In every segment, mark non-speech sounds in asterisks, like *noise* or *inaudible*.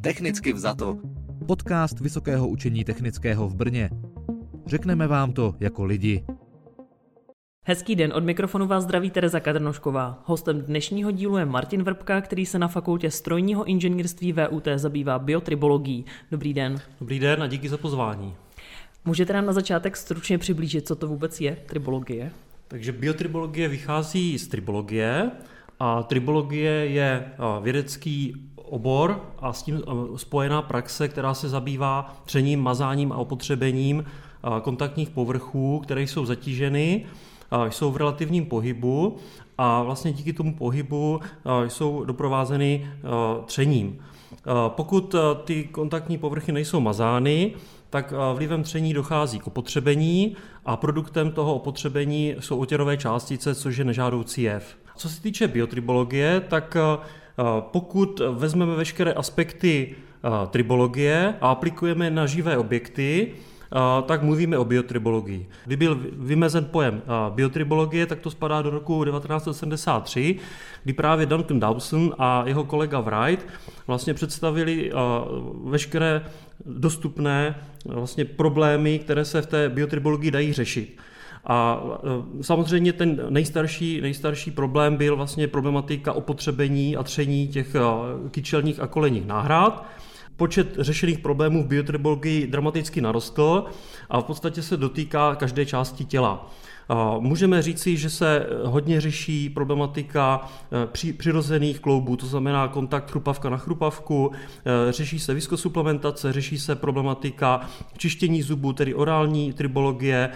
Technicky vzato. Podcast Vysokého učení technického v Brně. Řekneme vám to jako lidi. Hezký den, od mikrofonu vás zdraví Tereza Kadrnošková. Hostem dnešního dílu je Martin Vrbka, který se na fakultě strojního inženýrství VUT zabývá biotribologií. Dobrý den. Dobrý den a díky za pozvání. Můžete nám na začátek stručně přiblížit, co to vůbec je tribologie? Takže biotribologie vychází z tribologie a tribologie je vědecký obor a s tím spojená praxe, která se zabývá třením, mazáním a opotřebením kontaktních povrchů, které jsou zatíženy, jsou v relativním pohybu a vlastně díky tomu pohybu jsou doprovázeny třením. Pokud ty kontaktní povrchy nejsou mazány, tak vlivem tření dochází k opotřebení a produktem toho opotřebení jsou otěrové částice, což je nežádoucí jev. Co se týče biotribologie, tak pokud vezmeme veškeré aspekty tribologie a aplikujeme na živé objekty, tak mluvíme o biotribologii. Kdy byl vymezen pojem biotribologie, tak to spadá do roku 1973, kdy právě Duncan Dawson a jeho kolega Wright vlastně představili veškeré dostupné vlastně problémy, které se v té biotribologii dají řešit. A samozřejmě ten nejstarší, nejstarší problém byl vlastně problematika opotřebení a tření těch kyčelních a kolenních náhrad počet řešených problémů v biotribologii dramaticky narostl a v podstatě se dotýká každé části těla. Můžeme říci, že se hodně řeší problematika eh, přirozených kloubů, to znamená kontakt chrupavka na chrupavku, eh, řeší se viskosuplementace, řeší se problematika čištění zubů, tedy orální tribologie,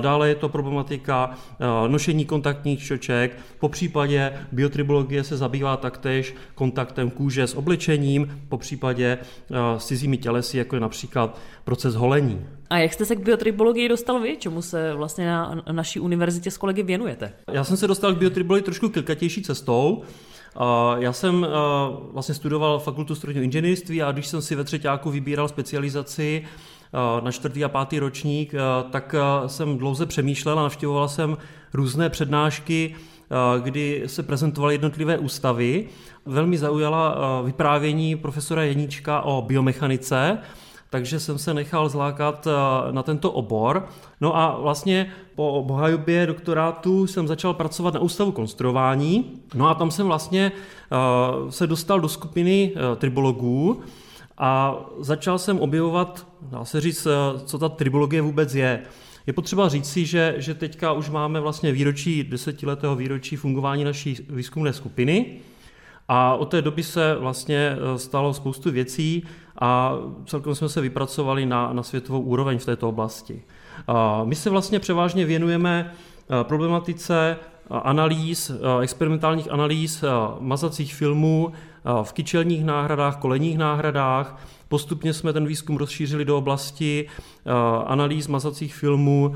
dále je to problematika eh, nošení kontaktních čoček, po případě biotribologie se zabývá taktéž kontaktem kůže s oblečením, po případě s cizími tělesy, jako je například proces holení. A jak jste se k biotribologii dostal vy? Čemu se vlastně na naší univerzitě s kolegy věnujete? Já jsem se dostal k biotribologii trošku klikatější cestou. Já jsem vlastně studoval fakultu strojního inženýrství a když jsem si ve třetíku vybíral specializaci na čtvrtý a pátý ročník, tak jsem dlouze přemýšlel a navštěvoval jsem různé přednášky, kdy se prezentovaly jednotlivé ústavy. Velmi zaujala vyprávění profesora Jeníčka o biomechanice, takže jsem se nechal zlákat eh, na tento obor. No a vlastně po obhajobě doktorátu jsem začal pracovat na ústavu konstruování. No a tam jsem vlastně eh, se dostal do skupiny eh, tribologů a začal jsem objevovat, dá se říct, co ta tribologie vůbec je. Je potřeba říct si, že, že teďka už máme vlastně výročí, desetiletého výročí fungování naší výzkumné skupiny a od té doby se vlastně stalo spoustu věcí a celkem jsme se vypracovali na, na světovou úroveň v této oblasti. My se vlastně převážně věnujeme problematice analýz, experimentálních analýz mazacích filmů v kyčelních náhradách, kolenních náhradách. Postupně jsme ten výzkum rozšířili do oblasti analýz mazacích filmů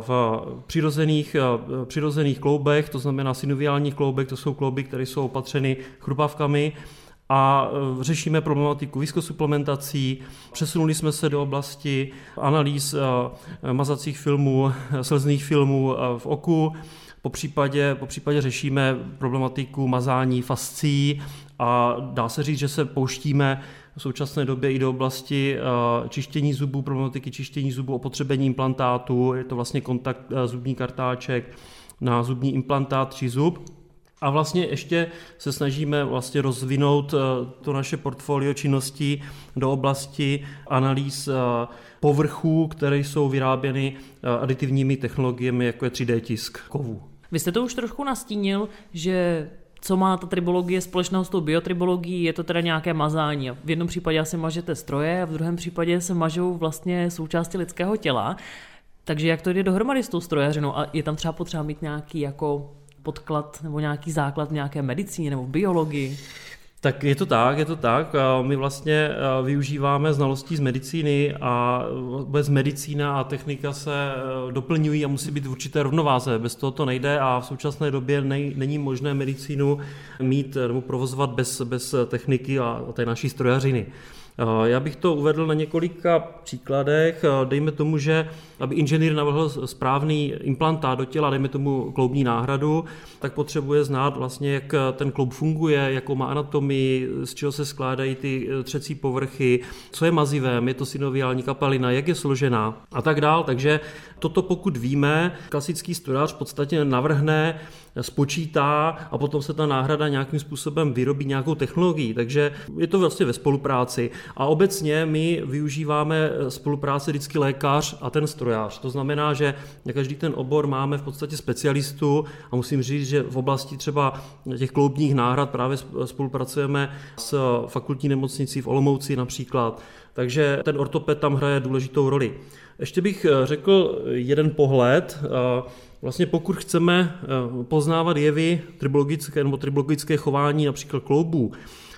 v přirozených, přirozených kloubech, to znamená synoviálních kloubech, to jsou klouby, které jsou opatřeny chrupavkami a e, řešíme problematiku výzkosuplementací. Přesunuli jsme se do oblasti analýz e, mazacích filmů, slzných filmů e, v oku. Po případě, po případě řešíme problematiku mazání fascí a dá se říct, že se pouštíme v současné době i do oblasti čištění zubů, problematiky čištění zubů, opotřebení implantátu, je to vlastně kontakt zubní kartáček na zubní implantát či zub. A vlastně ještě se snažíme vlastně rozvinout eh, to naše portfolio činností do oblasti analýz eh, povrchů, které jsou vyráběny eh, aditivními technologiemi, jako je 3D tisk kovů. Vy jste to už trošku nastínil, že co má ta tribologie společného s tou biotribologií, je to teda nějaké mazání. V jednom případě asi mažete stroje a v druhém případě se mažou vlastně součásti lidského těla. Takže jak to jde dohromady s tou strojařinou? A je tam třeba potřeba mít nějaký jako podklad nebo nějaký základ v nějaké medicíně nebo v biologii? Tak je to tak, je to tak. My vlastně využíváme znalostí z medicíny a vůbec medicína a technika se doplňují a musí být v určité rovnováze. Bez toho to nejde a v současné době nej, není možné medicínu mít nebo provozovat bez, bez techniky a té naší strojařiny. Já bych to uvedl na několika příkladech. Dejme tomu, že aby inženýr navrhl správný implantát do těla, dejme tomu kloubní náhradu, tak potřebuje znát vlastně, jak ten kloub funguje, jakou má anatomii, z čeho se skládají ty třecí povrchy, co je mazivem, je to synoviální kapalina, jak je složená a tak dál. Takže toto pokud víme, klasický strojař v podstatě navrhne spočítá a potom se ta náhrada nějakým způsobem vyrobí nějakou technologií. Takže je to vlastně ve spolupráci. A obecně my využíváme spolupráci vždycky lékař a ten strojář. To znamená, že na každý ten obor máme v podstatě specialistu a musím říct, že v oblasti třeba těch kloubních náhrad právě spolupracujeme s fakultní nemocnicí v Olomouci například. Takže ten ortoped tam hraje důležitou roli. Ještě bych řekl jeden pohled. Vlastně pokud chceme eh, poznávat jevy tribologické nebo tribologické chování například kloubů,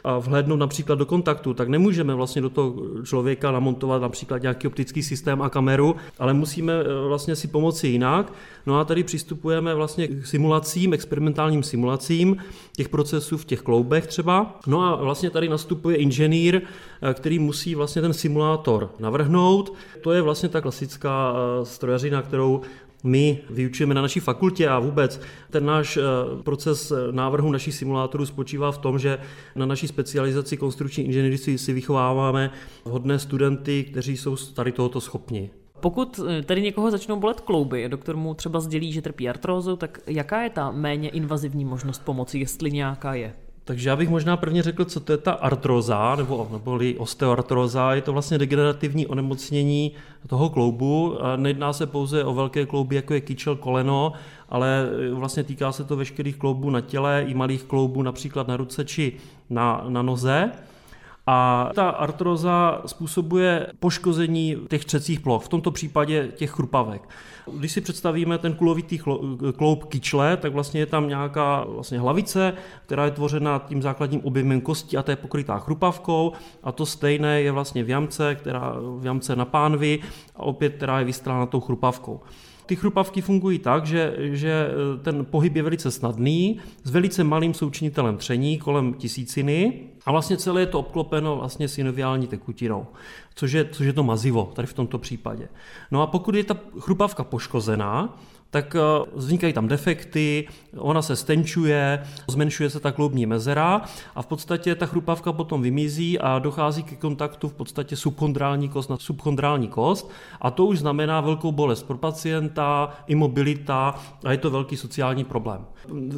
a vhlédnout například do kontaktu, tak nemůžeme vlastně do toho člověka namontovat například nějaký optický systém a kameru, ale musíme eh, vlastně si pomoci jinak. No a tady přistupujeme vlastně k simulacím, experimentálním simulacím těch procesů v těch kloubech třeba. No a vlastně tady nastupuje inženýr, eh, který musí vlastně ten simulátor navrhnout. To je vlastně ta klasická strojařina, kterou my vyučujeme na naší fakultě a vůbec ten náš eh, proces eh, návrhu našich simulátorů spočívá v tom, že na naší specializaci konstrukční inženýrství si vychováváme hodné studenty, kteří jsou tady tohoto schopni. Pokud eh, tady někoho začnou bolet klouby, doktor mu třeba sdělí, že trpí artrózou, tak jaká je ta méně invazivní možnost pomoci, jestli nějaká je? Takže já bych možná prvně řekl, co to je ta artroza, nebo, nebo osteoartroza. Je to vlastně degenerativní onemocnění toho kloubu. Nejedná se pouze o velké klouby, jako je kyčel, koleno, ale vlastně týká se to veškerých kloubů na těle i malých kloubů, například na ruce či na, na noze. A ta artroza způsobuje poškození těch třecích ploch, v tomto případě těch chrupavek. Když si představíme ten kulovitý kloub kyčle, tak vlastně je tam nějaká vlastně hlavice, která je tvořena tím základním objemem kostí a to je pokrytá chrupavkou a to stejné je vlastně v jamce, která v jamce na pánvi a opět, která je vystrána tou chrupavkou. Ty chrupavky fungují tak, že, že ten pohyb je velice snadný, s velice malým součinitelem tření kolem tisíciny a vlastně celé je to obklopeno vlastně synoviální tekutinou, což je, což je to mazivo tady v tomto případě. No a pokud je ta chrupavka poškozená, tak eh, vznikají tam defekty, ona se stenčuje, zmenšuje se ta kloubní mezera a v podstatě ta chrupavka potom vymizí a dochází ke kontaktu v podstatě subchondrální kost na subchondrální kost a to už znamená velkou bolest pro pacienta, imobilita a je to velký sociální problém.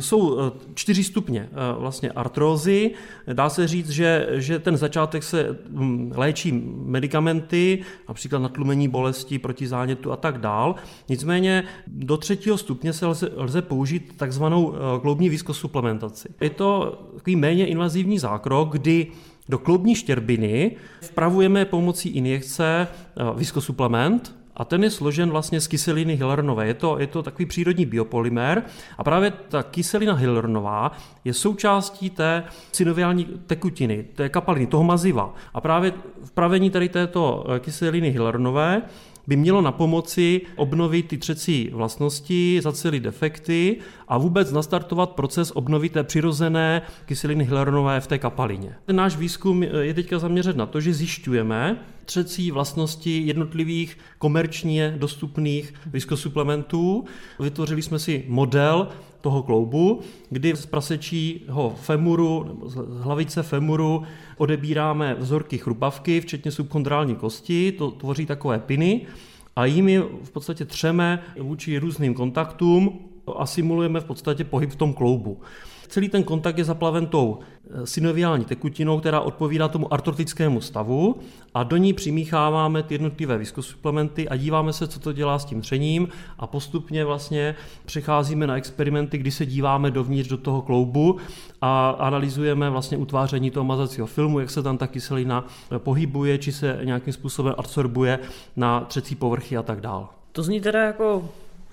Jsou eh, čtyři stupně eh, vlastně artrózy. Dá se říct, že, že ten začátek se hm, léčí medicamenty, například na tlumení bolesti, proti zánětu a tak dál. Nicméně do třetího stupně se lze, lze použít takzvanou eh, kloubní výzkosuplementaci. Je to takový méně invazivní zákrok, kdy do kloubní štěrbiny vpravujeme pomocí injekce výzkosuplement, a ten je složen vlastně z kyseliny hyaluronové. Je to, je to takový přírodní biopolymer a právě ta kyselina hyaluronová je součástí té synoviální tekutiny, té kapaliny, toho maziva. A právě v pravení tady této eh, kyseliny hyaluronové by mělo na pomoci obnovit ty třecí vlastnosti, zacelit defekty a vůbec nastartovat proces obnovy té přirozené kyseliny hyaluronové v té kapalině. Ten náš výzkum je teďka zaměřen na to, že zjišťujeme třecí vlastnosti jednotlivých komerčně dostupných výzkosuplementů. Vytvořili jsme si model toho kloubu, kdy z prasečího femuru, nebo z hlavice femuru odebíráme vzorky chrupavky, včetně subchondrální kosti, to tvoří takové piny, a jimi v podstatě třeme vůči různým kontaktům a simulujeme v podstatě pohyb v tom kloubu. Celý ten kontakt je zaplaven tou eh, synoviální tekutinou, která odpovídá tomu artrotickému stavu a do ní přimícháváme ty jednotlivé viskosuplementy a díváme se, co to dělá s tím třením a postupně vlastně přecházíme na experimenty, kdy se díváme dovnitř do toho kloubu a analyzujeme vlastně utváření toho mazacího filmu, jak se tam ta kyselina eh, pohybuje, či se nějakým způsobem absorbuje na třecí povrchy a tak dále. To zní teda jako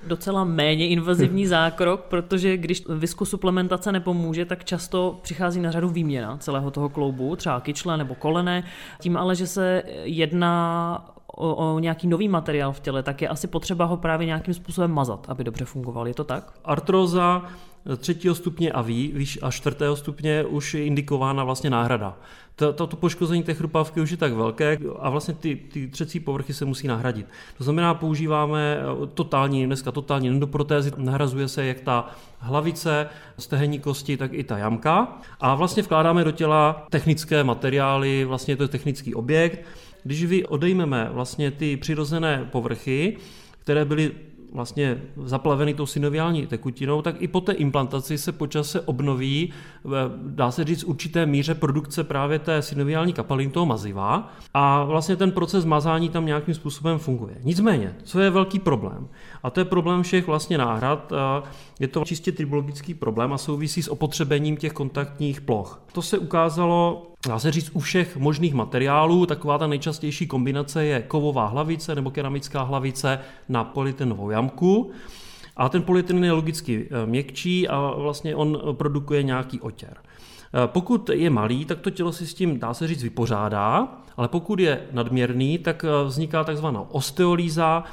docela méně invazivní *laughs* zákrok, protože když viskosuplementace nepomůže, tak často přichází na řadu výměna celého toho kloubu, třeba kyčle nebo kolene. Tím ale, že se jedná o, o nějaký nový materiál v těle, tak je asi potřeba ho právě nějakým způsobem mazat, aby dobře fungoval. Je to tak? Artroza třetího stupně a výš a čtvrtého stupně už je indikována vlastně náhrada. Toto poškození té chrupavky už je tak velké a vlastně ty, ty třecí povrchy se musí nahradit. To znamená, používáme eh, totální, dneska totální endoprotézy, nahrazuje se jak ta hlavice, stehenní kosti, tak i ta jamka a vlastně vkládáme do těla technické materiály, vlastně to je technický objekt. Když vy odejmeme vlastně ty přirozené povrchy, které byly vlastně zaplavený tou synoviální tekutinou, tak i po té implantaci se počase obnoví, eh, dá se říct, určité míře produkce právě té synoviální kapaliny, toho maziva a vlastně ten proces mazání tam nějakým způsobem funguje. Nicméně, co je velký problém? A to je problém všech vlastně náhrad, je to čistě tribologický problém a souvisí s opotřebením těch kontaktních ploch. To se ukázalo dá se říct, u všech možných materiálů. Taková ta nejčastější kombinace je kovová hlavice nebo keramická hlavice na polytenovou jamku. A ten polyeten je logicky eh, měkčí a vlastně on produkuje nějaký otěr. Eh, pokud je malý, tak to tělo si s tím, dá se říct, vypořádá, ale pokud je nadměrný, tak eh, vzniká takzvaná osteolýza,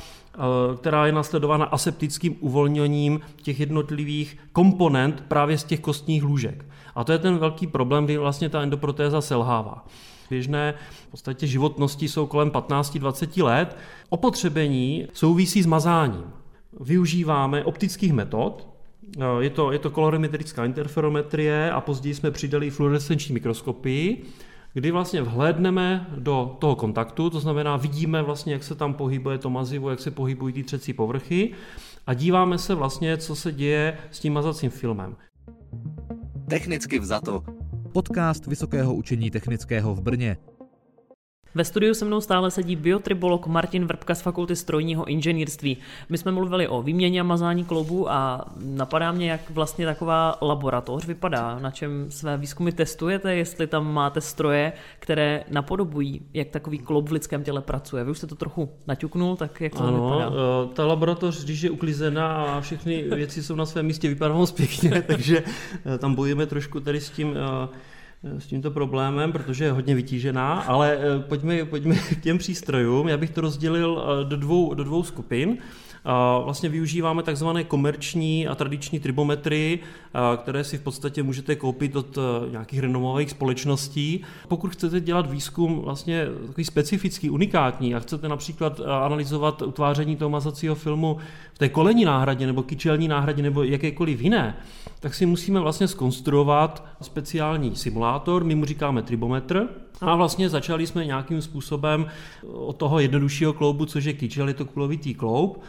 která je nasledována aseptickým uvolněním těch jednotlivých komponent právě z těch kostních lůžek. A to je ten velký problém, kdy vlastně ta endoprotéza selhává. Běžné v podstatě životnosti jsou kolem 15-20 let. Opotřebení souvisí s mazáním. Využíváme optických metod, je to, je to kolorimetrická interferometrie a později jsme přidali fluorescenční mikroskopii, kdy vlastně vhlédneme do toho kontaktu, to znamená vidíme vlastně, jak se tam pohybuje to mazivo, jak se pohybují ty třecí povrchy a díváme se vlastně, co se děje s tím mazacím filmem. Technicky vzato. Podcast Vysokého učení technického v Brně. Ve studiu se mnou stále sedí biotribolog Martin Vrbka z Fakulty strojního inženýrství. My jsme mluvili o výměně a mazání kloubů a napadá mě, jak vlastně taková laboratoř vypadá, na čem své výzkumy testujete, jestli tam máte stroje, které napodobují, jak takový kloub v lidském těle pracuje. Vy už jste to trochu naťuknul, tak jak to ano, vypadá? Eh, ta laboratoř, když je uklizená a všechny věci jsou na svém místě, vypadá moc pěkně, *laughs* takže eh, tam bojujeme trošku tady s tím eh, s tímto problémem, protože je hodně vytížená, ale eh, pojďme, pojďme k těm přístrojům. Já bych to rozdělil eh, do dvou, do dvou skupin. Vlastně využíváme takzvané komerční a tradiční tribometry, které si v podstatě můžete koupit od nějakých renomovaných společností. Pokud chcete dělat výzkum vlastně takový specifický, unikátní a chcete například analyzovat utváření toho mazacího filmu v té kolení náhradě nebo kyčelní náhradě nebo jakékoliv jiné, tak si musíme vlastně skonstruovat speciální simulátor, my mu říkáme tribometr, a vlastně začali jsme nějakým způsobem od toho jednoduššího kloubu, což je kyčel, je to kulovitý kloub,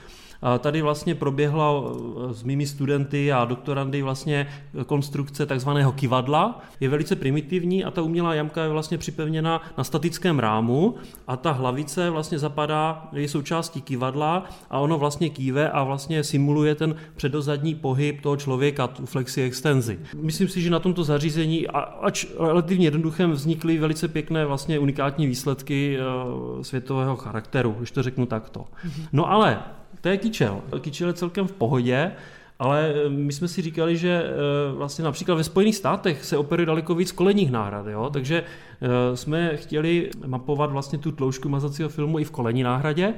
Tady vlastně proběhla eh, s mými studenty a doktorandy vlastně konstrukce takzvaného kivadla. Je velice primitivní a ta umělá jamka je vlastně připevněna na statickém rámu a ta hlavice vlastně zapadá, je součástí kivadla a ono vlastně kýve a vlastně simuluje ten předozadní pohyb toho člověka, tu flexi extenzi. Myslím si, že na tomto zařízení, ač relativně jednoduchém, vznikly velice pěkné vlastně unikátní výsledky eh, světového charakteru, když to řeknu takto. No ale to je kyčel. Kyčel je celkem v pohodě, ale eh, my jsme si říkali, že eh, vlastně například ve Spojených státech se operuje daleko víc kolenních náhrad, jo? takže eh, jsme chtěli mapovat vlastně tu tloušku mazacího filmu i v kolení náhradě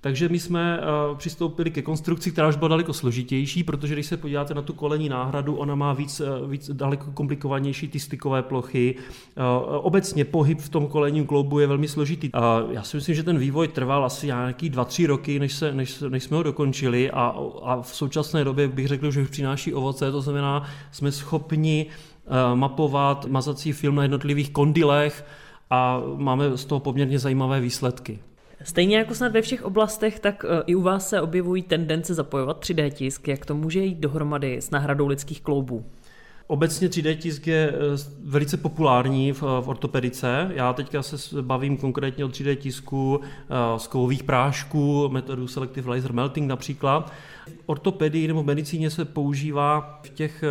takže my jsme uh, přistoupili ke konstrukci, která už byla daleko složitější, protože když se podíváte na tu kolení náhradu, ona má víc, uh, víc daleko komplikovanější ty stykové plochy. Uh, obecně pohyb v tom kolenním kloubu je velmi složitý. Já si myslím, že ten vývoj trval asi nějaký 2-3 roky, než, se, než, než jsme ho dokončili a, a v současné době bych řekl, že už přináší ovoce, to znamená, jsme schopni mapovat mazací film na jednotlivých kondilech a máme z toho poměrně zajímavé výsledky. Stejně jako snad ve všech oblastech, tak e, i u vás se objevují tendence zapojovat 3D tisk. Jak to může jít dohromady s náhradou lidských kloubů? Obecně 3D tisk je e, velice populární v, v ortopedice. Já teďka se bavím konkrétně o 3D tisku e, z kovových prášků, metodu Selective Laser Melting například. V ortopedii nebo medicíně se používá v těch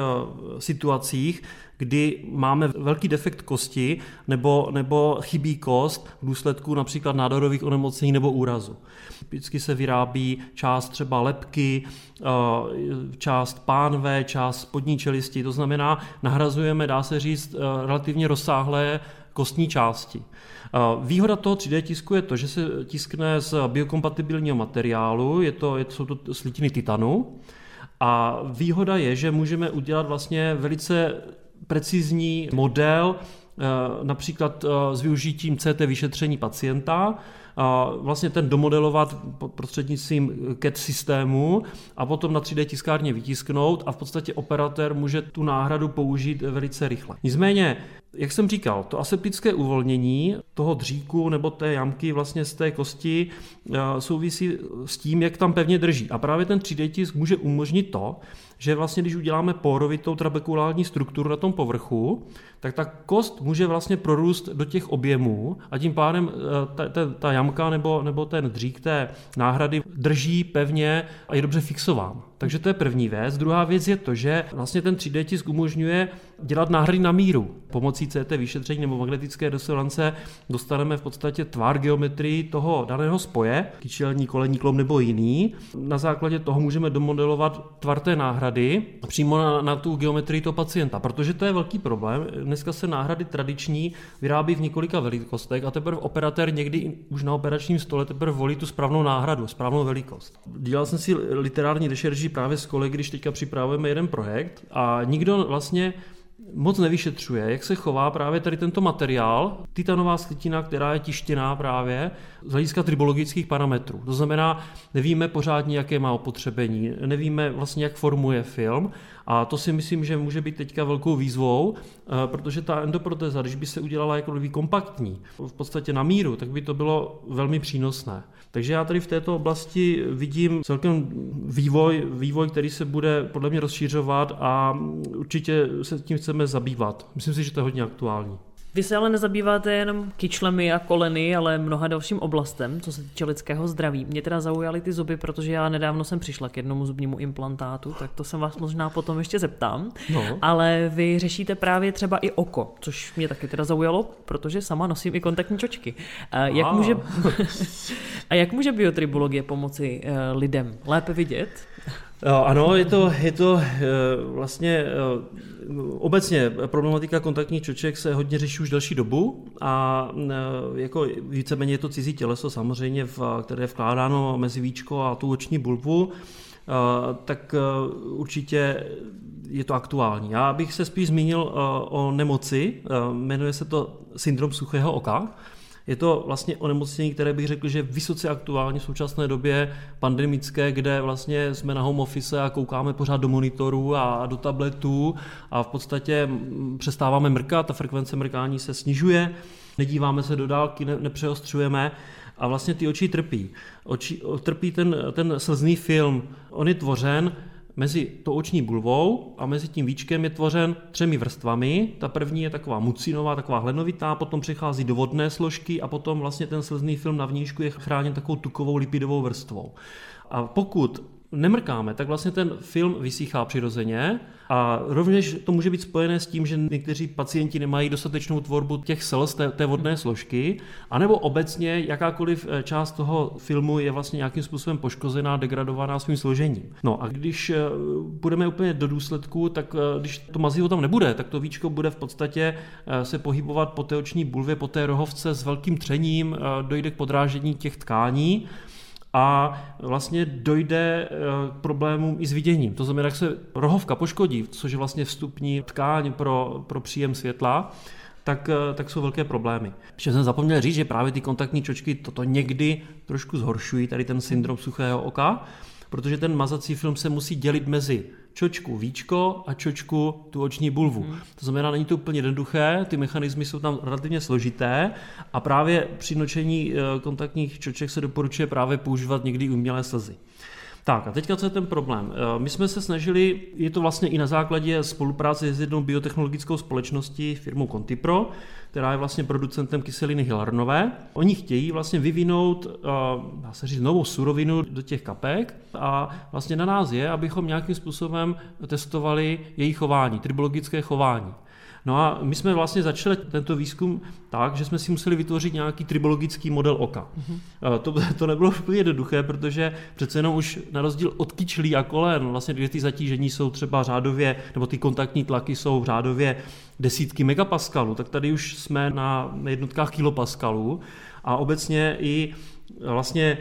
situacích, kdy máme velký defekt kosti nebo, nebo chybí kost v důsledku například nádorových onemocnění nebo úrazu. Typicky se vyrábí část třeba lepky, eh, část pánve, část spodní čelisti, to znamená, nahrazujeme, dá se říct, eh, relativně rozsáhlé kostní části. Eh, výhoda toho 3D tisku je to, že se tiskne z biokompatibilního materiálu, je to, je, jsou to slitiny titanu, A výhoda je, že můžeme udělat vlastně velice precizní model, eh, například eh, s využitím CT vyšetření pacienta, a vlastně ten domodelovat prostřednictvím CAT systému a potom na 3D tiskárně vytisknout a v podstatě operatér může tu náhradu použít velice rychle. Nicméně jak jsem říkal, to aseptické uvolnění toho dříku nebo té jamky vlastně z té kosti eh, souvisí s tím, jak tam pevně drží. A právě ten 3D tisk může umožnit to, že vlastně když uděláme porovitou trabekulární strukturu na tom povrchu, tak ta kost může vlastně prorůst do těch objemů a tím pádem eh, ta, ta, ta jamka nebo, nebo ten dřík té náhrady drží pevně a je dobře fixován. Takže to je první věc. Druhá věc je to, že vlastně ten 3D tisk umožňuje dělat náhrady na míru. Pomocí CT vyšetření nebo magnetické resonance dostaneme v podstatě tvar geometrii toho daného spoje, kyčelní, kolení klom nebo jiný. Na základě toho můžeme domodelovat tvar té náhrady přímo na, na tu geometrii toho pacienta, protože to je velký problém. Dneska se náhrady tradiční vyrábí v několika velikostech a teprve operatér někdy už na operačním stole teprve volí tu správnou náhradu, správnou velikost. Dělal jsem si literární rešerži právě s kolegy, když teďka připravujeme jeden projekt a nikdo vlastně moc nevyšetřuje, jak se chová právě tady tento materiál, titanová slitina, která je tištěná právě z hlediska tribologických parametrů. To znamená, nevíme pořádně, jaké má opotřebení, nevíme vlastně, jak formuje film a to si myslím, že může být teďka velkou výzvou, eh, protože ta endoproteza, když by se udělala jako kompaktní, v podstatě na míru, tak by to bylo velmi přínosné. Takže já tady v této oblasti vidím celkem vývoj, vývoj, který se bude podle mě rozšířovat a určitě se tím chceme zabývat. Myslím si, že to je hodně aktuální. Vy se ale nezabýváte jenom kyčlemi a koleny, ale mnoha dalším oblastem, co se týče lidského zdraví. Mě teda zaujaly ty zuby, protože já nedávno jsem přišla k jednomu zubnímu implantátu, tak to se vás možná potom ještě zeptám. No. Ale vy řešíte právě třeba i oko, což mě taky teda zaujalo, protože sama nosím i kontaktní čočky. A jak, může, *laughs* *laughs* a jak může biotribologie pomoci eh, lidem lépe vidět? Ano, je to, je to eh, vlastně eh, obecně problematika kontaktních čoček se hodně řeší už delší dobu a eh, jako víceméně je to cizí těleso samozřejmě, v, které je vkládáno mezi víčko a tu oční bulbu, tak určitě je to aktuální. Já bych se spíš zmínil o nemoci, jmenuje se to syndrom suchého oka. Je to vlastně onemocnění, které bych řekl, že je vysoce aktuální v současné době pandemické, kde vlastně jsme na home office a koukáme pořád do monitorů a do tabletů a v podstatě přestáváme mrkat, ta frekvence mrkání se snižuje, nedíváme se do dálky, ne, nepřeostřujeme a vlastně ty oči trpí. Oči, trpí ten, ten slzný film. On je tvořen Mezi tou oční bulvou a mezi tím víčkem je tvořen třemi vrstvami. Ta první je taková mucinová, taková hlenovitá, potom přechází do vodné složky a potom vlastně ten slzný film na vnížku je chráněn takovou tukovou lipidovou vrstvou. A pokud nemrkáme, tak vlastně ten film vysychá přirozeně a rovněž to může být spojené s tím, že někteří pacienti nemají dostatečnou tvorbu těch slz, té, té vodné složky, anebo obecně jakákoliv eh, část toho filmu je vlastně nějakým způsobem poškozená, degradovaná svým složením. No a když budeme eh, úplně do důsledku, tak eh, když to mazivo tam nebude, tak to víčko bude v podstatě se pohybovat po té oční bulvě, po té rohovce s velkým třením, dojde k podrážení těch tkání a vlastně dojde eh, k problémům i s viděním. To znamená, jak se rohovka poškodí, což je vlastně vstupní tkáň pro, pro příjem světla, tak, eh, tak jsou velké problémy. Ještě jsem zapomněl říct, že právě ty kontaktní čočky toto někdy trošku zhoršují, tady ten syndrom suchého oka, protože ten mazací film se musí dělit mezi čočku víčko a čočku tu oční bulvu. Hmm. To znamená, není to úplně jednoduché, ty mechanismy jsou tam relativně složité a právě při nočení eh, kontaktních čoček se doporučuje právě používat někdy umělé slzy. Tak a teďka co je ten problém? Eh, my jsme se snažili, je to vlastně i na základě spolupráce s jednou biotechnologickou společností, firmou Contipro, která je vlastně producentem kyseliny hylarnové. Oni chtějí vlastně vyvinout, eh, dá se říct, novou surovinu do těch kapek a vlastně na nás je, abychom nějakým způsobem testovali její chování, tribologické chování. No a my jsme vlastně začali tento výzkum tak, že jsme si museli vytvořit nějaký tribologický model oka. Mm-hmm. To, *laughs* to nebylo úplně jednoduché, protože přece jenom už na rozdíl od kyčlí a kolen, vlastně kde ty zatížení jsou třeba řádově, nebo ty kontaktní tlaky jsou řádově desítky megapaskalů, tak tady už jsme na jednotkách kilopaskalů a obecně i vlastně e,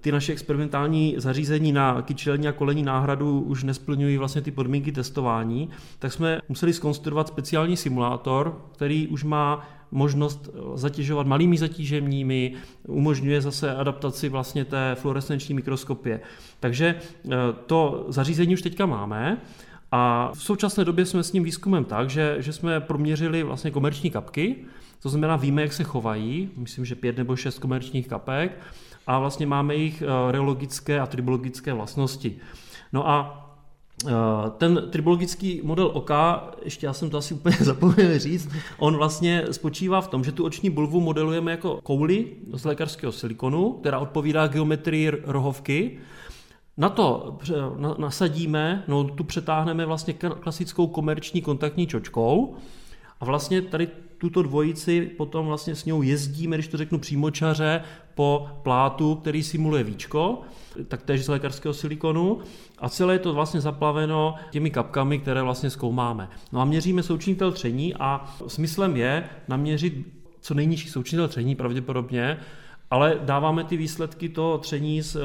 ty naše experimentální zařízení na kyčelní a kolení náhradu už nesplňují vlastně ty podmínky testování, tak jsme museli skonstruovat speciální simulátor, který už má možnost zatěžovat malými zatíženími, umožňuje zase adaptaci vlastně té fluorescenční mikroskopie. Takže e, to zařízení už teďka máme. A v současné době jsme s ním výzkumem tak, že, že jsme proměřili vlastně komerční kapky, to znamená, víme, jak se chovají, myslím, že pět nebo šest komerčních kapek a vlastně máme jejich eh, reologické a tribologické vlastnosti. No a eh, ten tribologický model oka, ještě já jsem to asi úplně *laughs* zapomněl říct, on vlastně spočívá v tom, že tu oční bulvu modelujeme jako kouli z lékařského silikonu, která odpovídá geometrii rohovky. Na to nasadíme, no tu přetáhneme vlastně klasickou komerční kontaktní čočkou a vlastně tady tuto dvojici potom vlastně s ňou jezdíme, když to řeknu přímočaře, po plátu, který simuluje víčko, taktéž z lékařského silikonu a celé je to vlastně zaplaveno těmi kapkami, které vlastně zkoumáme. No a měříme součinitel tření a smyslem je naměřit co nejnižší součinitel tření pravděpodobně, ale dáváme ty výsledky toho tření z, eh,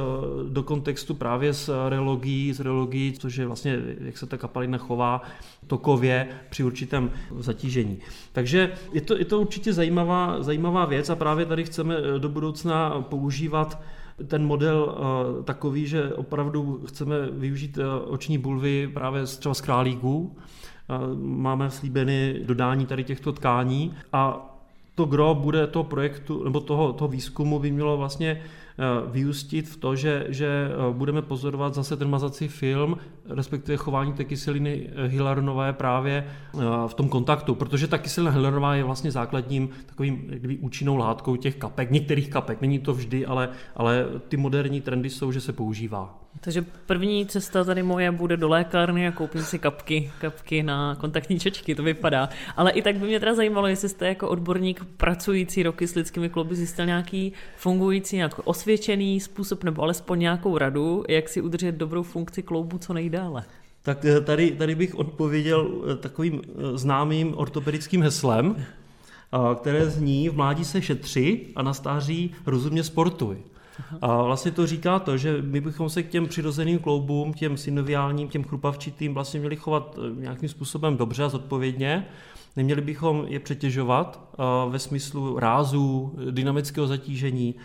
do kontextu právě s reologií, s reologií, což je vlastně, jak se ta kapalina chová tokově při určitém zatížení. Takže je to, je to určitě zajímavá, zajímavá věc a právě tady chceme eh, do budoucna používat ten model uh, takový, že opravdu chceme využít oční bulvy právě třeba z králíků. Máme slíbeny dodání tady těchto tkání a to gro bude toho projektu nebo toho, toho výzkumu by mělo vlastně vyústit v to, že, že eh, budeme pozorovat zase ten mazací film, respektive chování té kyseliny eh, hyaluronové právě v tom kontaktu, protože ta kyselina hyaluronová je vlastně základním takovým kdyby účinnou látkou těch kapek, některých kapek, není to vždy, ale, ale ty moderní trendy jsou, že se používá. Takže první cesta tady moje bude do lékárny a koupím si kapky, kapky na kontaktní čečky, to vypadá. Ale i tak by mě teda zajímalo, jestli jste jako odborník pracující roky s lidskými kluby zjistil nějaký fungující nějak osvědčený způsob nebo alespoň nějakou radu, jak si udržet dobrou funkci kloubu co nejdále. Tak eh, tady, tady bych odpověděl eh, takovým eh, známým ortopedickým heslem, které zní v mládí se šetři a na stáří rozumně sportuj. A vlastně to říká to, že my bychom se k těm přirozeným kloubům, těm synoviálním, těm chrupavčitým vlastně měli chovat nějakým způsobem dobře a zodpovědně. Neměli bychom je přetěžovat ve smyslu rázu, dynamického zatížení,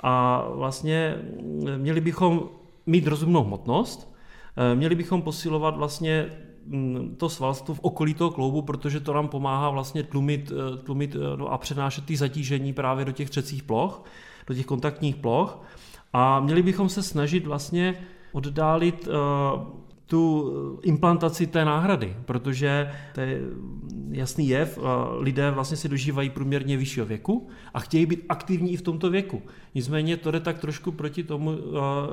a vlastně mm, měli bychom mít rozumnou hmotnost, eh, měli bychom posilovat vlastně mm, to svalstvo v okolí toho kloubu, protože to nám pomáhá vlastně tlumit, eh, tlumit eh, no a přenášet ty zatížení právě do těch třecích ploch, do těch kontaktních ploch. A měli bychom se snažit vlastně oddálit tu implantaci té náhrady, protože to je jasný jev, lidé vlastně si dožívají průměrně vyššího věku a chtějí být aktivní i v tomto věku. Nicméně to jde tak trošku proti tomu,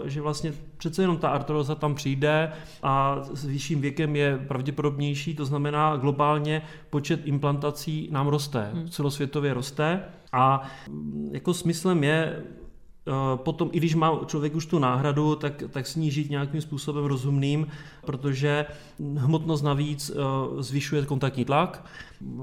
že vlastně přece jenom ta artroza tam přijde a s vyšším věkem je pravděpodobnější, to znamená globálně počet implantací nám roste, hmm. celosvětově roste a jako smyslem je Eh, potom, i když má člověk už tu náhradu, tak, tak snížit nějakým způsobem rozumným, protože hmotnost navíc eh, zvyšuje kontaktní tlak.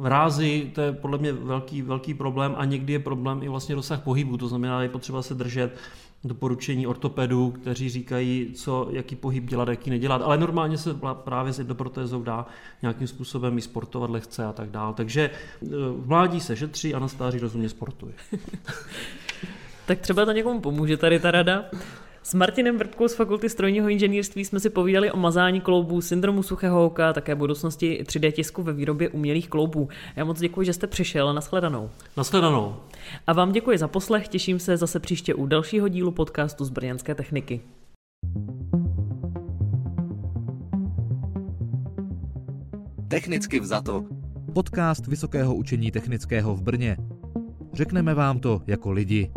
Rázy, to je podle mě velký, velký problém a někdy je problém i vlastně rozsah pohybu, to znamená, je potřeba se držet doporučení ortopedů, kteří říkají, co, jaký pohyb dělat, jaký nedělat, ale normálně se právě s endoprotézou dá nějakým způsobem i sportovat lehce a tak dále. Takže eh, v mládí se šetří a na stáří rozumně sportuje. *laughs* Tak třeba to někomu pomůže tady ta rada. S Martinem Vrbkou z Fakulty strojního inženýrství jsme si povídali o mazání kloubů, syndromu suchého oka, také budoucnosti 3D tisku ve výrobě umělých kloubů. Já moc děkuji, že jste přišel nashledanou. Nashledanou. A vám děkuji za poslech, těším se zase příště u dalšího dílu podcastu z Brněnské techniky. Technicky vzato. Podcast Vysokého učení technického v Brně. Řekneme vám to jako lidi.